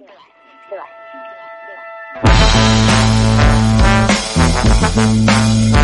Bye. Bye. Bye.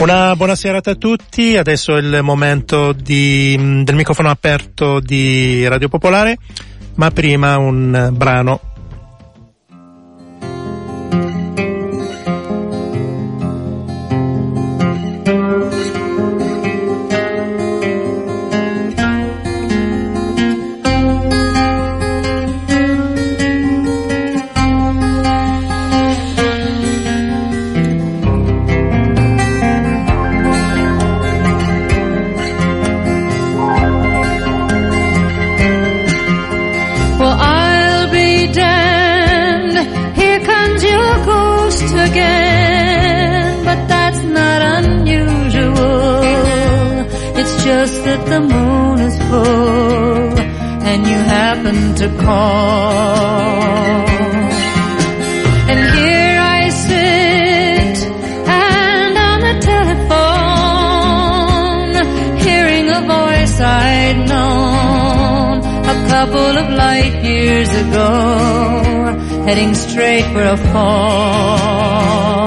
Una buona serata a tutti, adesso è il momento di, mm, del microfono aperto di Radio Popolare, ma prima un brano. years ago, heading straight for a fall.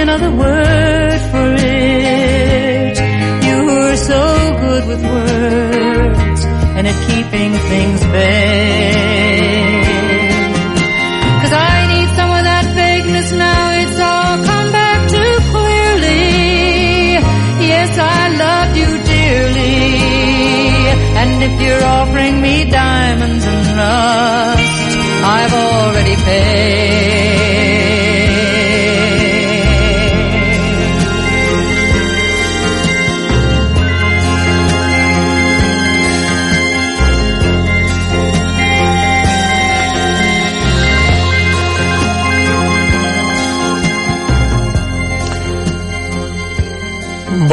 another word for it. You were so good with words and at keeping things vague. Cause I need some of that vagueness now. It's all come back too clearly. Yes, I loved you dearly. And if you're offering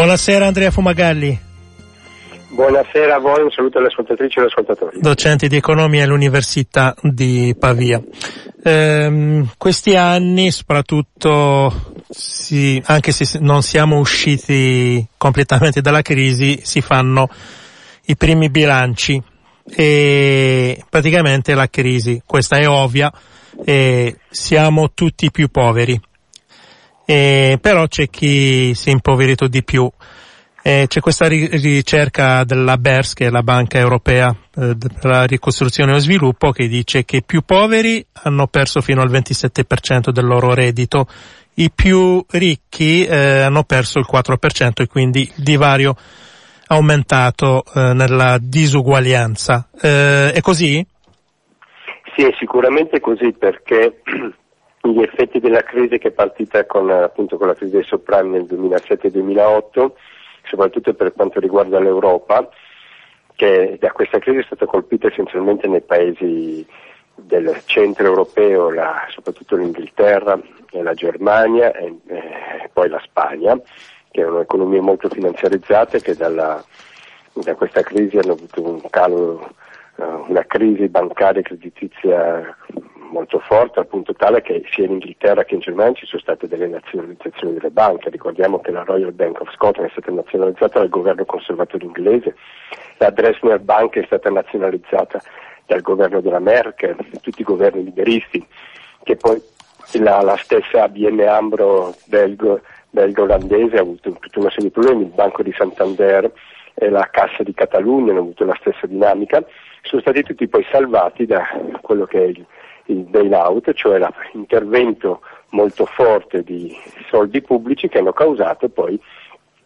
Buonasera Andrea Fumagalli. Buonasera a voi, un saluto alle ascoltatrici e agli ascoltatori. Docente di economia all'Università di Pavia. Ehm, questi anni, soprattutto, si, anche se non siamo usciti completamente dalla crisi, si fanno i primi bilanci e praticamente la crisi, questa è ovvia, e siamo tutti più poveri eh, però c'è chi si è impoverito di più. Eh, c'è questa ri- ricerca della BERS, che è la Banca Europea eh, per la ricostruzione e lo sviluppo, che dice che i più poveri hanno perso fino al 27% del loro reddito, i più ricchi eh, hanno perso il 4% e quindi il divario ha aumentato eh, nella disuguaglianza. Eh, è così? Sì, è sicuramente così perché gli effetti della crisi che è partita con, appunto, con la crisi dei subprime nel 2007-2008, soprattutto per quanto riguarda l'Europa, che da questa crisi è stata colpita essenzialmente nei paesi del centro europeo, la, soprattutto l'Inghilterra, la Germania e, e, poi la Spagna, che erano economie molto finanziarizzate che dalla, da questa crisi hanno avuto un calo, uh, una crisi bancaria e creditizia molto forte al punto tale che sia in Inghilterra che in Germania ci sono state delle nazionalizzazioni delle banche. Ricordiamo che la Royal Bank of Scotland è stata nazionalizzata dal governo conservatore inglese, la Dresdner Bank è stata nazionalizzata dal governo della Merkel, tutti i governi liberisti, che poi la, la stessa ABN Ambro belgo, belgo-olandese ha avuto tutta una serie di problemi, il Banco di Santander e la Cassa di Catalogna hanno avuto la stessa dinamica, sono stati tutti poi salvati da quello che è il il bailout, cioè l'intervento molto forte di soldi pubblici che hanno causato poi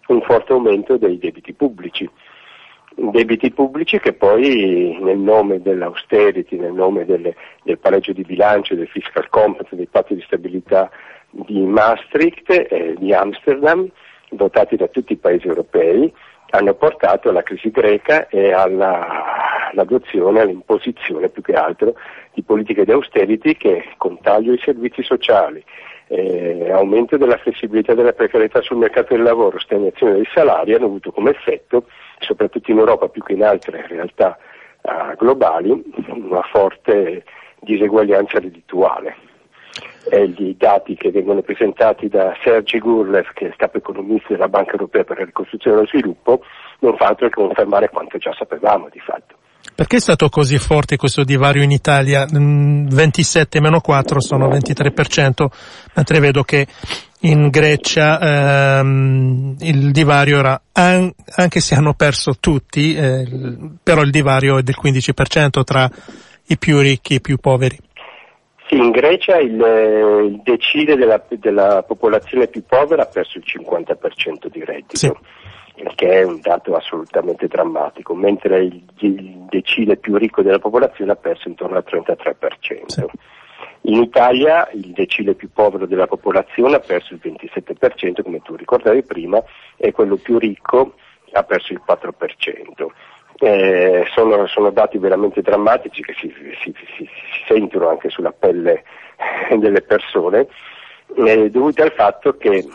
un forte aumento dei debiti pubblici. Debiti pubblici che poi nel nome dell'austerity, nel nome delle, del pareggio di bilancio, del fiscal compact, dei patti di stabilità di Maastricht e di Amsterdam, votati da tutti i paesi europei, hanno portato alla crisi greca e all'adozione, all'imposizione più che altro di politiche di austerity che con taglio ai servizi sociali, eh, aumento della flessibilità della precarietà sul mercato del lavoro, stagnazione dei salari hanno avuto come effetto, soprattutto in Europa più che in altre realtà eh, globali, una forte diseguaglianza reddituale eh, i dati che vengono presentati da Sergi Gurlev, che è capo economista della Banca Europea per la ricostruzione e lo sviluppo, non fa altro che confermare quanto già sapevamo di fatto. Perché è stato così forte questo divario in Italia? 27 mm, meno 4 sono 23%, mentre vedo che in Grecia ehm, il divario era, an- anche se hanno perso tutti, eh, però il divario è del 15% tra i più ricchi e i più poveri. Sì, in Grecia il, eh, il decile della, della, popolazione più povera ha perso il 50% di reddito, sì. il che è un dato assolutamente drammatico, mentre il, il, decile più ricco della popolazione ha perso intorno al 33%. Sì. In Italia il decile più povero della popolazione ha perso il 27%, come tu ricordavi prima, e quello più ricco ha perso il 4%. Eh, sono, sono, dati veramente drammatici che si, si, si, si, sentono anche sulla pelle delle persone, eh, dovuti al fatto che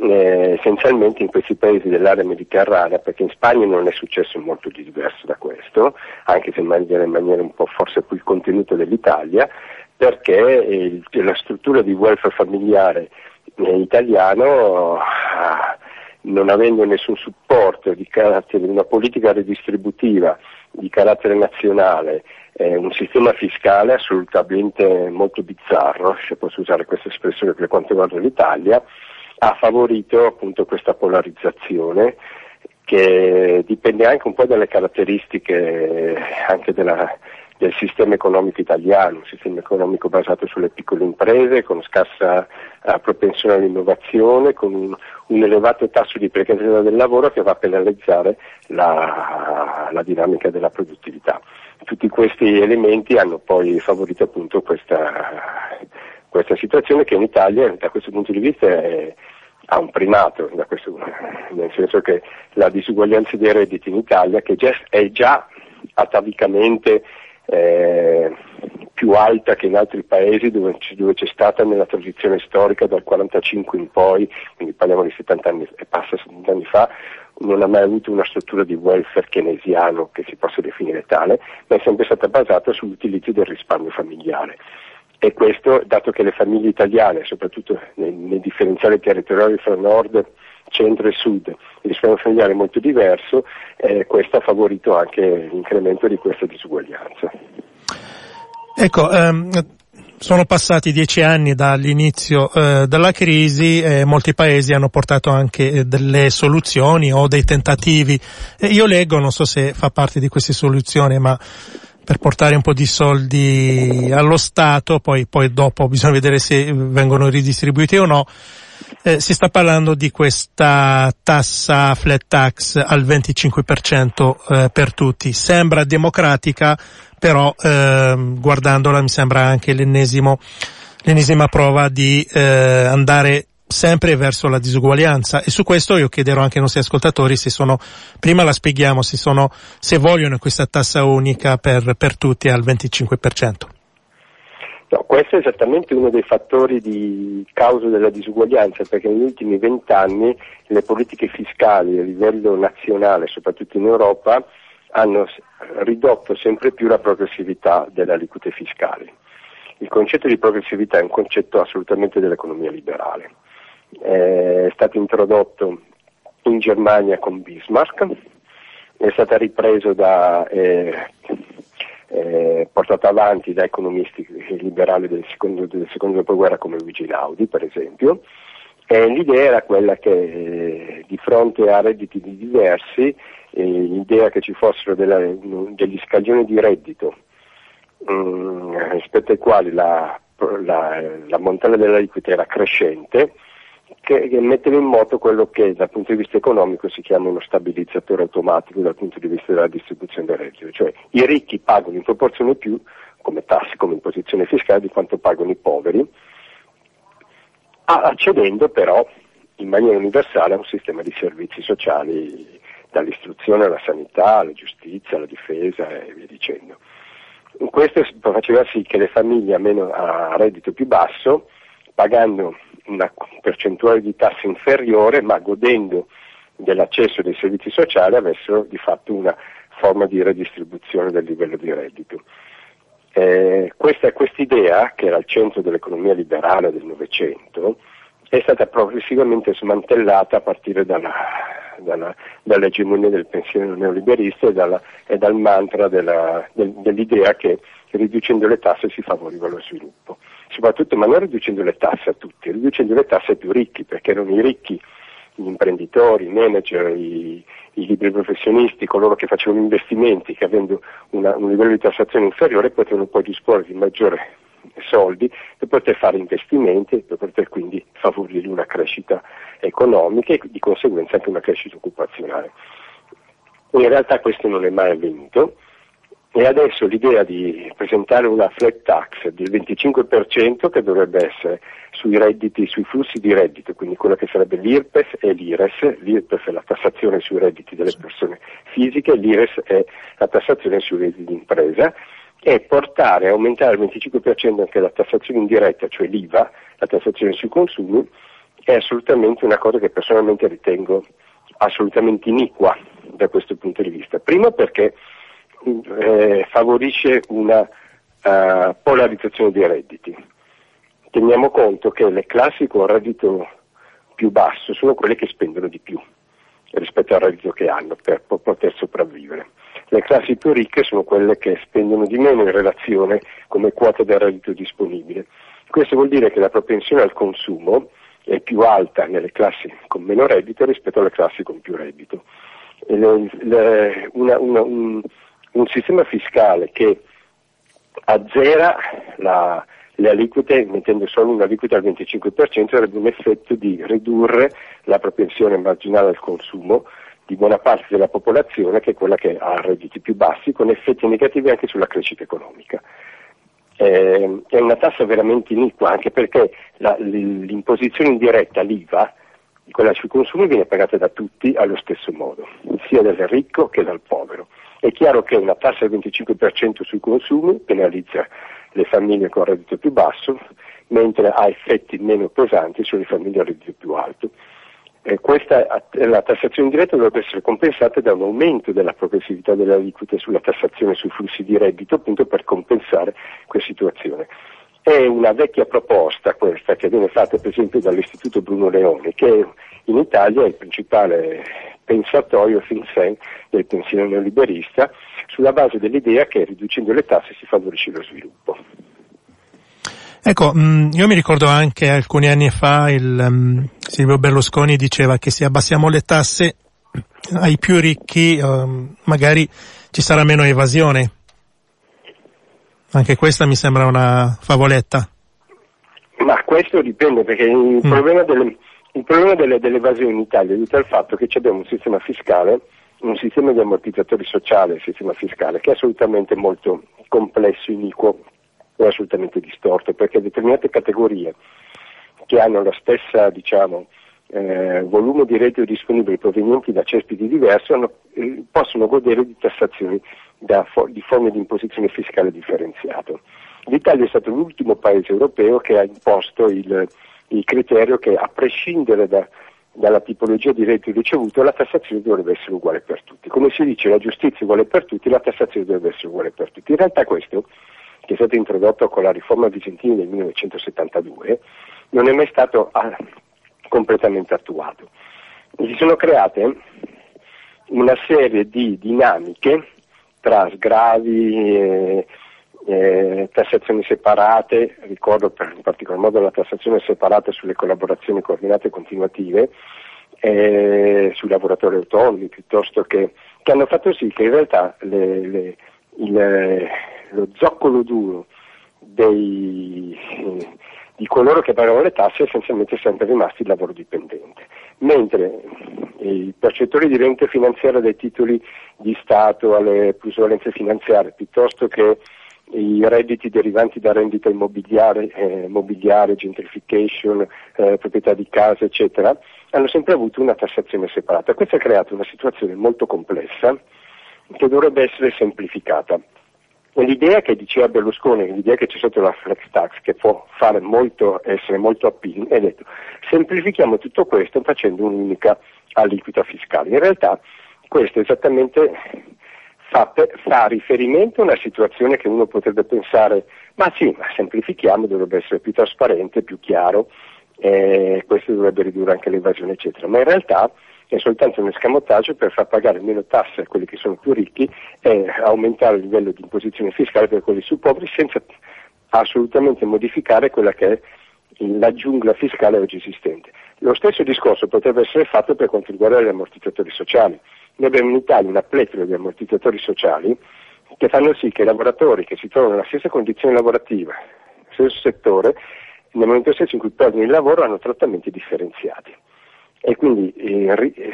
eh, essenzialmente in questi paesi dell'area mediterranea, perché in Spagna non è successo molto di diverso da questo, anche se in maniera, un po' forse più il contenuto dell'Italia, perché il, la struttura di welfare familiare eh, italiano ha, non avendo nessun supporto di carattere, una politica redistributiva di carattere nazionale, eh, un sistema fiscale assolutamente molto bizzarro, se posso usare questa espressione per quanto riguarda l'Italia, ha favorito appunto questa polarizzazione che che dipende anche un po' dalle caratteristiche anche della, del sistema economico italiano, un sistema economico basato sulle piccole imprese, con scarsa uh, propensione all'innovazione, con un, un, elevato tasso di precarietà del lavoro che va a penalizzare la, la dinamica della produttività. Tutti questi elementi hanno poi favorito appunto questa, questa situazione che in Italia da questo punto di vista è, ha un primato, questo, nel senso che la disuguaglianza dei redditi in Italia, che è già atavicamente eh, più alta che in altri paesi dove, dove, c'è stata nella transizione storica dal 45 in poi, quindi parliamo di 70 anni e passa 70 anni fa, non ha mai avuto una struttura di welfare keynesiano che si possa definire tale, ma è sempre stata basata sull'utilizzo del risparmio familiare. E questo, dato che le famiglie italiane, soprattutto nei, nei differenziali territoriali fra nord, centro e sud, il risparmio familiare è molto diverso, eh, questo ha favorito anche l'incremento di questa disuguaglianza. Ecco, ehm, sono passati dieci anni dall'inizio eh, della crisi e molti paesi hanno portato anche eh, delle soluzioni o dei tentativi. E io leggo, non so se fa parte di queste soluzioni, ma per portare un po' di soldi allo Stato, poi, poi dopo bisogna vedere se vengono ridistribuiti o no. Eh, si sta parlando di questa tassa flat tax al 25% eh, per tutti. Sembra democratica, però eh, guardandola mi sembra anche l'ennesimo, l'ennesima prova di eh, andare sempre verso la disuguaglianza e su questo io chiederò anche ai nostri ascoltatori se sono, prima la spieghiamo, se sono, se vogliono questa tassa unica per, per tutti al 25%. No, questo è esattamente uno dei fattori di causa della disuguaglianza, perché negli ultimi vent'anni le politiche fiscali a livello nazionale, soprattutto in Europa, hanno ridotto sempre più la progressività delle aliquote fiscali. Il concetto di progressività è un concetto assolutamente dell'economia liberale è stato introdotto in Germania con Bismarck, è stata ripresa da, eh, eh, portata avanti da economisti liberali del secondo, del secondo dopoguerra come Luigi Laudi per esempio, e l'idea era quella che eh, di fronte a redditi diversi, eh, l'idea che ci fossero della, degli scaglioni di reddito mh, mm, rispetto ai quali la, la, la montagna della liquidità era crescente, che, che metteva in moto quello che dal punto di vista economico si chiama uno stabilizzatore automatico dal punto di vista della distribuzione del reddito, cioè i ricchi pagano in proporzione più come tasse, come imposizione fiscale di quanto pagano i poveri, accedendo però in maniera universale a un sistema di servizi sociali dall'istruzione alla sanità, alla giustizia, alla difesa e via dicendo. Questo faceva sì che le famiglie a, meno, a reddito più basso, pagando una percentuale di tasse inferiore, ma godendo dell'accesso dei servizi sociali avessero di fatto una forma di redistribuzione del livello di reddito. Eh, questa idea, che era al centro dell'economia liberale del Novecento, è stata progressivamente smantellata a partire dalla, dalla, dall'egemonia del pensiero neoliberista e, dalla, e dal mantra della, del, dell'idea che riducendo le tasse si favoriva lo sviluppo soprattutto, ma non riducendo le tasse a tutti, riducendo le tasse ai più ricchi, perché erano i ricchi, gli imprenditori, i manager, i, i liberi professionisti, coloro che facevano investimenti, che avendo una, un livello di tassazione inferiore potevano poi disporre di maggiori soldi per poter fare investimenti per poter quindi favorire una crescita economica e di conseguenza anche una crescita occupazionale. In realtà questo non è mai avvenuto e adesso l'idea di presentare una flat tax del 25% che dovrebbe essere sui redditi, sui flussi di reddito, quindi quello che sarebbe l'IRPES e l'IRES, l'IRPES è la tassazione sui redditi delle persone fisiche, l'IRES è la tassazione sui redditi di impresa, e portare, aumentare al 25% anche la tassazione indiretta, cioè l'IVA, la tassazione sui consumi, è assolutamente una cosa che personalmente ritengo assolutamente iniqua da questo punto di vista. Primo perché eh, favorisce una uh, polarizzazione dei redditi. Teniamo conto che le classi con reddito più basso sono quelle che spendono di più rispetto al reddito che hanno per poter sopravvivere. Le classi più ricche sono quelle che spendono di meno in relazione come quota del reddito disponibile. Questo vuol dire che la propensione al consumo è più alta nelle classi con meno reddito rispetto alle classi con più reddito le, le, una, una, un, un, sistema fiscale che azzera la, le aliquote, mettendo solo un'aliquota al 25%, avrebbe un effetto di ridurre la propensione marginale al consumo di buona parte della popolazione, che è quella che ha redditi più bassi, con effetti negativi anche sulla crescita economica. Eh, è una tassa veramente iniqua, anche perché la, l'imposizione indiretta, l'IVA, quella sui consumi viene pagata da tutti allo stesso modo, sia dal ricco che dal povero. È chiaro che una tassa del 25% sui consumi penalizza le famiglie con reddito più basso, mentre ha effetti meno pesanti sulle famiglie a reddito più alto. Eh, questa, la tassazione diretta dovrebbe essere compensata da un aumento della progressività delle aliquote sulla tassazione sui flussi di reddito appunto per compensare questa situazione. È una vecchia proposta questa che viene fatta per esempio dall'Istituto Bruno Leone che in Italia è il principale pensatorio fin del pensiero neoliberista sulla base dell'idea che riducendo le tasse si favorisce lo sviluppo. Ecco, mm, io mi ricordo anche alcuni anni fa il um, Silvio Berlusconi diceva che se abbassiamo le tasse ai più ricchi um, magari ci sarà meno evasione. Anche questa mi sembra una favoletta. Ma questo dipende perché il mm. problema, delle, il problema delle, dell'evasione in Italia è dovuto al fatto che abbiamo un sistema fiscale, un sistema di ammortizzatori sociali, un sistema fiscale che è assolutamente molto complesso, iniquo è assolutamente distorto perché determinate categorie che hanno la stessa diciamo, eh, volume di reddito disponibile provenienti da cespiti diversi hanno, eh, possono godere di tassazioni da, di forme di imposizione fiscale differenziato. L'Italia è stato l'ultimo paese europeo che ha imposto il, il criterio che a prescindere da, dalla tipologia di reddito ricevuto la tassazione dovrebbe essere uguale per tutti. Come si dice la giustizia è uguale per tutti, la tassazione dovrebbe essere uguale per tutti. In realtà questo che è stato introdotto con la riforma vicentina del 1972, non è mai stato ah, completamente attuato. Si sono create una serie di dinamiche tra sgravi, eh, eh, tassazioni separate, ricordo per, in particolar modo la tassazione separata sulle collaborazioni coordinate e continuative, eh, sui lavoratori autonomi, piuttosto che, che hanno fatto sì che in realtà le, le, il, lo zoccolo duro dei, di coloro che pagano le tasse essenzialmente sempre rimasti il lavoro dipendente, mentre i percettori di rente finanziaria dei titoli di Stato alle plusvalenze finanziarie, piuttosto che i redditi derivanti da rendita immobiliare, eh, immobiliare gentrification, eh, proprietà di casa, eccetera, hanno sempre avuto una tassazione separata. Questo ha creato una situazione molto complessa che dovrebbe essere semplificata. L'idea che diceva Berlusconi, l'idea che c'è sotto la flex tax, che può molto, essere molto appealing, è detto semplifichiamo tutto questo facendo un'unica aliquota fiscale. In realtà questo esattamente fa, fa, riferimento a una situazione che uno potrebbe pensare, ma sì, ma semplifichiamo, dovrebbe essere più trasparente, più chiaro, eh, questo dovrebbe ridurre anche l'evasione, eccetera. Ma in realtà è soltanto un escamotaggio per far pagare meno tasse a quelli che sono più ricchi e aumentare il livello di imposizione fiscale per quelli più poveri senza assolutamente modificare quella che è la giungla fiscale oggi esistente. Lo stesso discorso potrebbe essere fatto per quanto riguarda gli ammortizzatori sociali. Noi abbiamo in Italia una pletora di ammortizzatori sociali che fanno sì che i lavoratori che si trovano nella stessa condizione lavorativa, nello stesso settore, nel momento stesso in cui perdono il lavoro hanno trattamenti differenziati e quindi eh,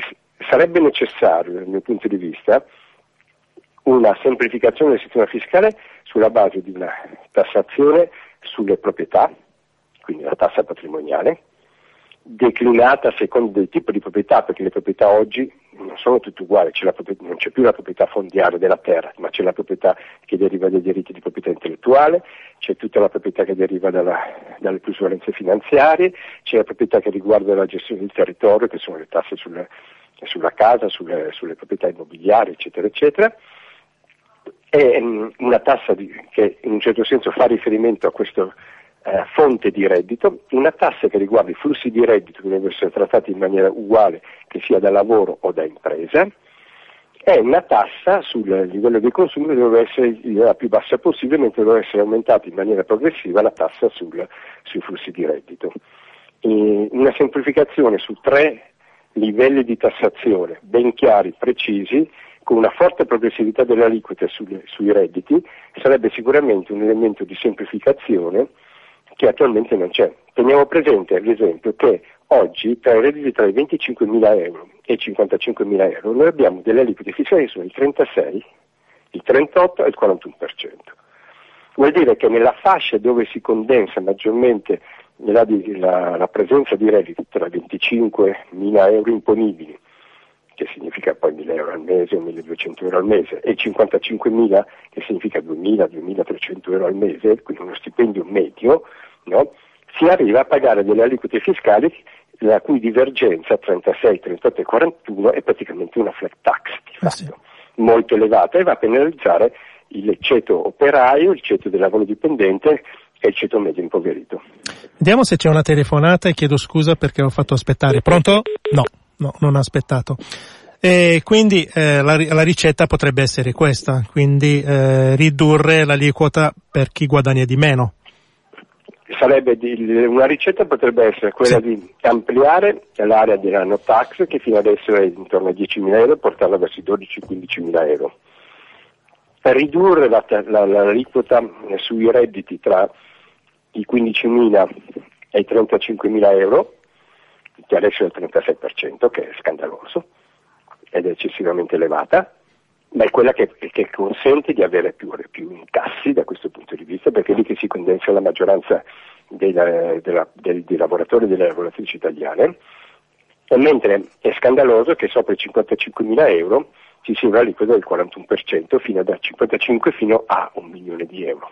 sarebbe necessario, dal mio punto di vista, una semplificazione del sistema fiscale sulla base di una tassazione sulle proprietà, quindi la tassa patrimoniale, declinata a seconda del tipo di proprietà, perché le proprietà oggi non sono tutte uguali, c'è proprietà, non c'è più la proprietà fondiaria della terra, ma c'è la proprietà che deriva dai diritti di proprietà intellettuale, c'è tutta la proprietà che deriva dalla, dalle plusvalenze finanziarie, c'è la proprietà che riguarda la gestione del territorio, che sono le tasse sulle, sulla casa, sulle, sulle, proprietà immobiliari, eccetera, eccetera. È um, una tassa di, che in un certo senso fa riferimento a questo eh, fonte di reddito, una tassa che riguarda i flussi di reddito che devono essere trattati in maniera uguale che sia da lavoro o da impresa, e una tassa sul livello dei consumi che deve essere la più bassa possibile, mentre deve essere aumentata in maniera progressiva la tassa sul, sui flussi di reddito. E una semplificazione su tre livelli di tassazione ben chiari, precisi, con una forte progressività delle aliquote sui, sui redditi, sarebbe sicuramente un elemento di semplificazione che attualmente non c'è. Teniamo presente, ad esempio, che oggi tra i redditi tra i 25.000 euro e i 55.000 euro noi abbiamo delle aliquote fiscali che sono il 36, il 38 e il 41%. Vuol dire che nella fascia dove si condensa maggiormente la, la, la presenza di redditi tra 25.000 euro imponibili, che significa poi 1.000 euro al mese o 1.200 euro al mese, e 55.000, che significa 2.000-2.300 euro al mese, quindi uno stipendio medio, no? si arriva a pagare delle aliquote fiscali la cui divergenza 36, 38 e 41 è praticamente una flat tax di fatto, ah, sì. molto elevata e va a penalizzare il ceto operaio, il ceto del lavoro dipendente e il ceto medio impoverito. Vediamo se c'è una telefonata e chiedo scusa perché l'ho fatto aspettare. Pronto? No, no, non ha aspettato. E quindi eh, la, la, ricetta potrebbe essere questa, quindi eh, ridurre l'aliquota per chi guadagna di meno. Sarebbe di, una ricetta potrebbe essere quella sì. di ampliare l'area no tax che fino adesso è intorno a 10.000 euro e portarla verso i 12-15.000 euro ridurre la, la, l'aliquota sui redditi tra i 15.000 e i 35.000 euro, che adesso è il 36%, che è scandaloso ed è eccessivamente elevata, ma è quella che, che consente di avere più, più, incassi da questo punto di vista, perché lì condensa la maggioranza dei, della, dei, dei lavoratori e delle lavoratrici italiane, mentre è scandaloso che sopra i 55.000 euro ci sia un'aliquota del 41% fino da 55 fino a un milione di euro.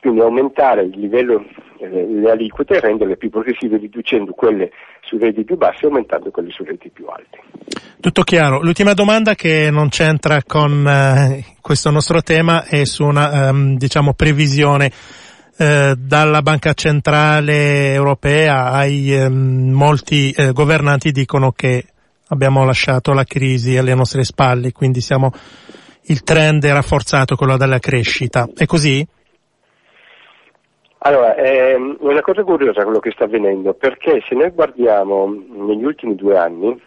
Quindi aumentare il livello delle eh, aliquote e renderle più progressive riducendo quelle sui redditi più bassi e aumentando quelle sui redditi più alti. Tutto chiaro. L'ultima domanda che non c'entra con eh, questo nostro tema è su una ehm, diciamo, previsione eh, dalla Banca Centrale Europea ai ehm, molti eh, governanti dicono che abbiamo lasciato la crisi alle nostre spalle, quindi siamo, il trend è rafforzato, quello della crescita. È così? Allora, è una cosa curiosa quello che sta avvenendo, perché se noi guardiamo negli ultimi due anni,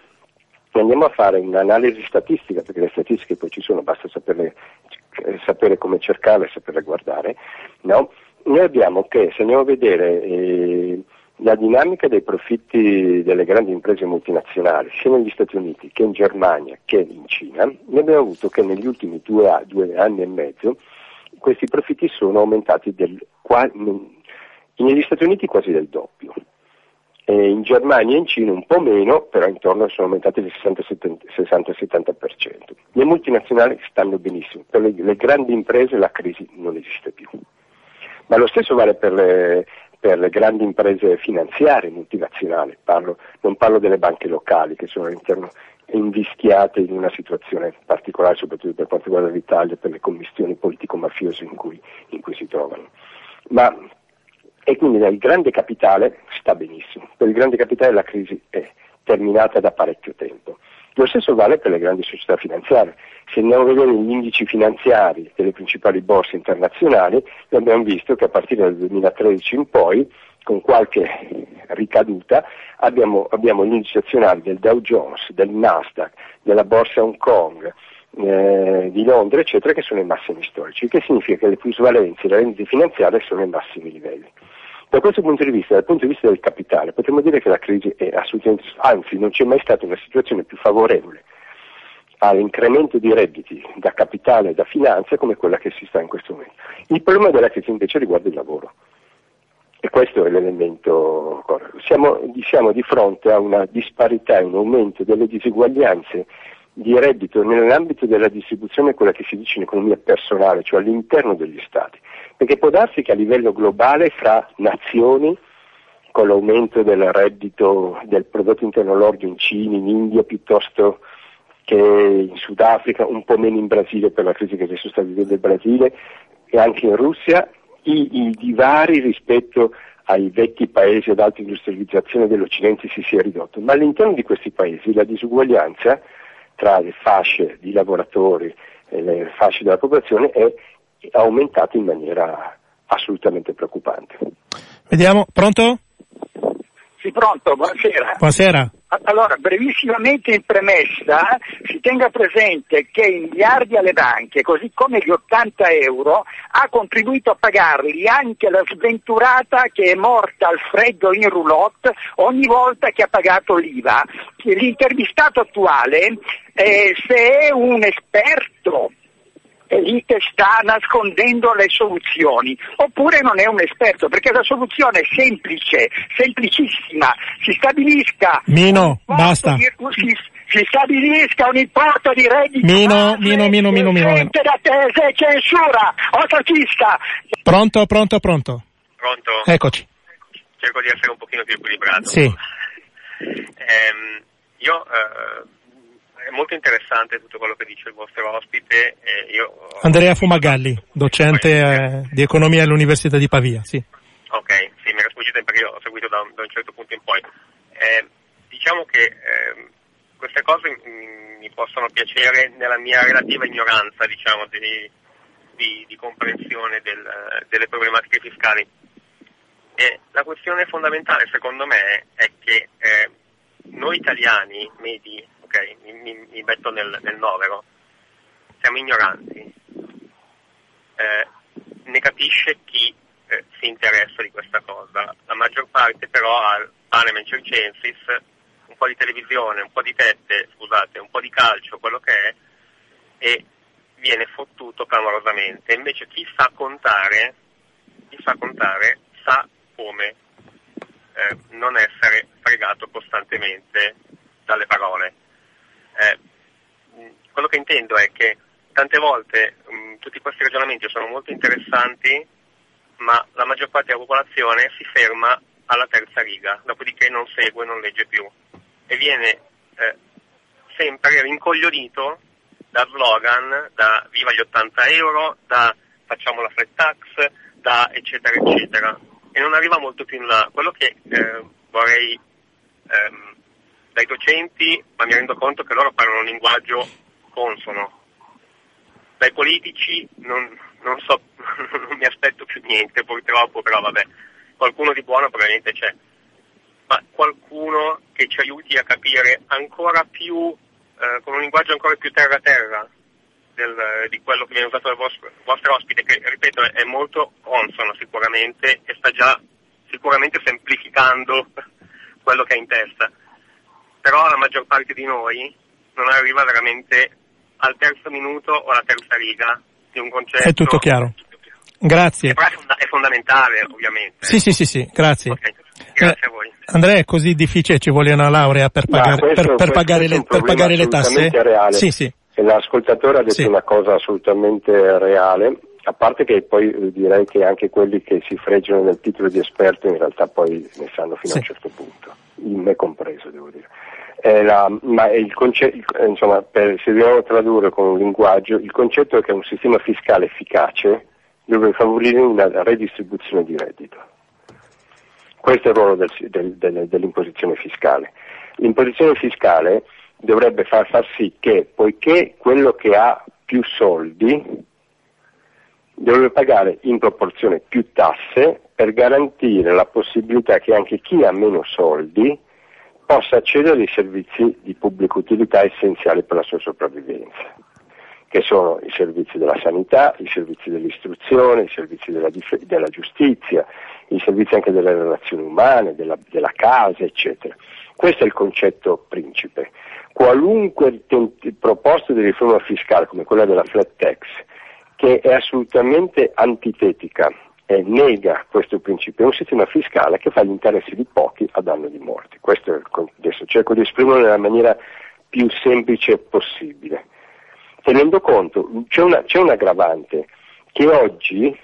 andiamo a fare un'analisi statistica, perché le statistiche poi ci sono, basta saperle, sapere come cercarle saperle guardare, no? Noi abbiamo che, se andiamo a vedere eh, la dinamica dei profitti delle grandi imprese multinazionali, sia negli Stati Uniti che in Germania che in Cina, noi abbiamo avuto che negli ultimi due, due anni e mezzo questi profitti sono aumentati del, negli Stati Uniti quasi del doppio. E in Germania e in Cina un po' meno, però intorno sono aumentati del 60-70%. Le multinazionali stanno benissimo, per le, le grandi imprese la crisi non esiste più. Ma lo stesso vale per le, per le grandi imprese finanziarie multinazionali, parlo, non parlo delle banche locali che sono all'interno invischiate in una situazione particolare, soprattutto per quanto riguarda l'Italia, per le commissioni politico-mafiose in cui, in cui si trovano. Ma, e quindi nel grande capitale sta benissimo, per il grande capitale la crisi è terminata da parecchio tempo. Lo stesso vale per le grandi società finanziarie. Se andiamo a vedere gli indici finanziari delle principali borse internazionali, abbiamo visto che a partire dal 2013 in poi, con qualche ricaduta, abbiamo, abbiamo gli indici azionari del Dow Jones, del Nasdaq, della borsa Hong Kong, eh, di Londra, eccetera, che sono ai massimi storici, il che significa che le plusvalenze e le rendite finanziarie sono ai massimi livelli. Da questo punto di vista, dal punto di vista del capitale, potremmo dire che la crisi è assolutamente, anzi non c'è mai stata una situazione più favorevole all'incremento di redditi da capitale e da finanza come quella che si sta in questo momento. Il problema della crisi invece riguarda il lavoro. E questo è l'elemento. Siamo, siamo di fronte a una disparità un aumento delle diseguaglianze di reddito nell'ambito della distribuzione, quella che si dice in economia personale, cioè all'interno degli Stati. Perché può darsi che a livello globale fra nazioni, con l'aumento del reddito del prodotto interno lordo in Cina, in India piuttosto che in Sudafrica, un po' meno in Brasile per la crisi che adesso sta vivendo il Brasile e anche in Russia, i, i divari rispetto ai vecchi paesi ad alta industrializzazione dell'Occidente si sia ridotto, ma all'interno di questi paesi la disuguaglianza tra le fasce di lavoratori e le fasce della popolazione è aumentata in maniera assolutamente preoccupante. Vediamo, pronto? Sì, pronto, buonasera. Buonasera. Allora, brevissimamente in premessa, si tenga presente che i miliardi alle banche, così come gli 80 euro, ha contribuito a pagarli anche la sventurata che è morta al freddo in roulotte ogni volta che ha pagato l'IVA. L'intervistato attuale, eh, se è un esperto è lì che sta nascondendo le soluzioni, oppure non è un esperto, perché la soluzione è semplice, semplicissima, si stabilisca... Mino, basta. Di, si, si, stabilisca un importo di reddito Mino, Mino, Mino, Mino, Mino. da tese, censura, autocista. Pronto, pronto, pronto. Pronto? Eccoci. Cerco di essere un pochino più equilibrato. Sì. Ehm, io... Eh, è molto interessante tutto quello che dice il vostro ospite. Eh, io, Andrea Fumagalli, docente eh, di economia all'Università di Pavia. Sì. Ok, sì, mi era sfuggito perché io ho seguito da un, da un certo punto in poi. Eh, diciamo che ehm, queste cose mi possono piacere nella mia relativa ignoranza, diciamo, di, di, di comprensione del, delle problematiche fiscali. E la questione fondamentale, secondo me, è che eh, noi italiani medi ok, mi, mi, mi metto nel, nel, novero, siamo ignoranti. Eh, ne capisce chi eh, si interessa di questa cosa. La maggior parte però ha il panem circensis, un po' di televisione, un po' di tette, scusate, un po' di calcio, quello che è, e viene fottuto clamorosamente. Invece chi sa contare, chi sa contare sa come eh, non essere fregato costantemente dalle parole. Eh, quello che intendo è che tante volte mh, tutti questi ragionamenti sono molto interessanti, ma la maggior parte della popolazione si ferma alla terza riga, dopodiché non segue, non legge più e viene eh, sempre rincoglionito da slogan, da viva gli 80 euro, da facciamo la flat tax, da eccetera eccetera e non arriva molto più in là. Quello che eh, vorrei ehm, dai docenti, ma mi rendo conto che loro parlano un linguaggio consono. Dai politici non, non so, non mi aspetto più niente purtroppo, però vabbè, qualcuno di buono probabilmente c'è. Ma qualcuno che ci aiuti a capire ancora più, eh, con un linguaggio ancora più terra-terra del, di quello che viene usato dal vostro, vostro ospite, che ripeto è molto consono sicuramente e sta già sicuramente semplificando quello che ha in testa però la maggior parte di noi non arriva veramente al terzo minuto o alla terza riga di un concetto. È tutto chiaro. Grazie. Però è, fonda- è fondamentale, ovviamente. Sì, sì, sì, sì, grazie. Okay. Grazie eh, a voi. Andrea, è così difficile, ci vuole una laurea per pagare, questo, per, per pagare, le, per pagare le, tasse? Reale. Sì, sì. L'ascoltatore ha detto sì. una cosa assolutamente reale, a parte che poi direi che anche quelli che si freggiano nel titolo di esperto in realtà poi ne sanno fino sì. a un certo punto, me compreso devo dire. Eh, la, ma il concetto, insomma, per, se dobbiamo tradurre con un linguaggio, il concetto è che un sistema fiscale efficace deve favorire una redistribuzione di reddito. Questo è il ruolo del, del, del, dell'imposizione fiscale. L'imposizione fiscale dovrebbe far, far sì che, poiché quello che ha più soldi dovrebbe pagare in proporzione più tasse per garantire la possibilità che anche chi ha meno soldi possa accedere ai servizi di pubblica utilità essenziali per la sua sopravvivenza, che sono i servizi della sanità, i servizi dell'istruzione, i servizi della, dif- della giustizia, i servizi anche delle relazioni umane, della, della casa, eccetera. Questo è il concetto principe. Qualunque tent- proposta di riforma fiscale come quella della flat tax, che è assolutamente antitetica eh, nega questo principio, è un sistema fiscale che fa gli interessi di pochi a danno di molti. Questo è, adesso cerco di esprimerlo nella maniera più semplice possibile. Tenendo conto, c'è, una, c'è un aggravante che oggi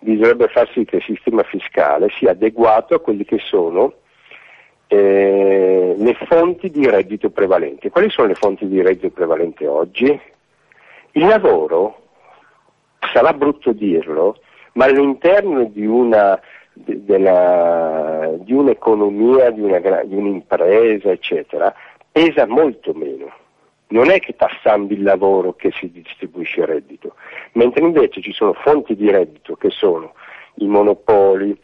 bisognerebbe far sì che il sistema fiscale sia adeguato a quelli che sono eh, le fonti di reddito prevalenti. Quali sono le fonti di reddito prevalenti oggi? Il lavoro, sarà brutto dirlo, ma all'interno di, una, de, della, di un'economia, di, una, di un'impresa, eccetera, pesa molto meno. Non è che tassando il lavoro che si distribuisce il reddito, mentre invece ci sono fonti di reddito che sono i monopoli,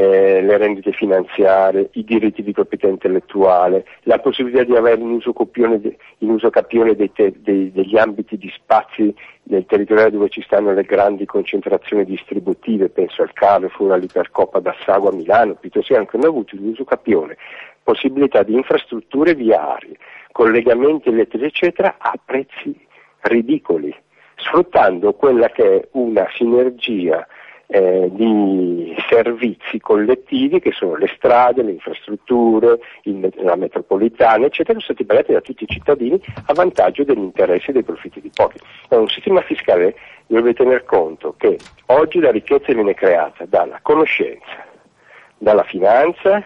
eh, le rendite finanziarie, i diritti di proprietà intellettuale, la possibilità di avere in uso, copione, in uso capione dei te, dei, degli ambiti di spazi del territorio dove ci stanno le grandi concentrazioni distributive, penso al Carrefour, all'Ipercoppa d'Assago a Milano, piuttosto che anche hanno avuto in uso capione possibilità di infrastrutture viarie, collegamenti elettrici eccetera a prezzi ridicoli, sfruttando quella che è una sinergia eh, di servizi collettivi che sono le strade, le infrastrutture, il, la metropolitana, eccetera, sono stati pagati da tutti i cittadini a vantaggio degli interessi e dei profitti di pochi. È un sistema fiscale deve tener conto che oggi la ricchezza viene creata dalla conoscenza, dalla finanza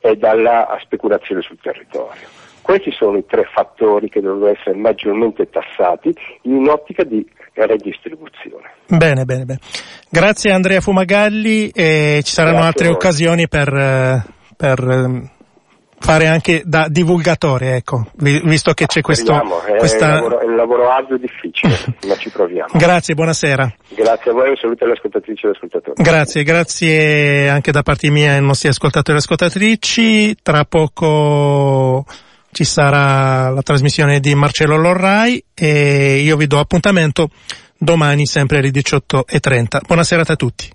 e dalla speculazione sul territorio. Questi sono i tre fattori che dovrebbero essere maggiormente tassati in un'ottica di redistribuzione. Bene, bene, bene. Grazie Andrea Fumagalli e ci saranno Grazie altre occasioni per, eh, per ehm, fare anche da divulgatore, ecco, visto che c'è questo... È, questa... un lavoro, è un lavoro arduo e difficile, ma ci proviamo. Grazie, buonasera. Grazie a voi, un saluto alle ascoltatrici e agli ascoltatori. Grazie, grazie anche da parte mia ai nostri ascoltatori e ascoltatrici. Tra poco ci sarà la trasmissione di Marcello Lorrai e io vi do appuntamento domani sempre alle 18.30. Buonasera a tutti.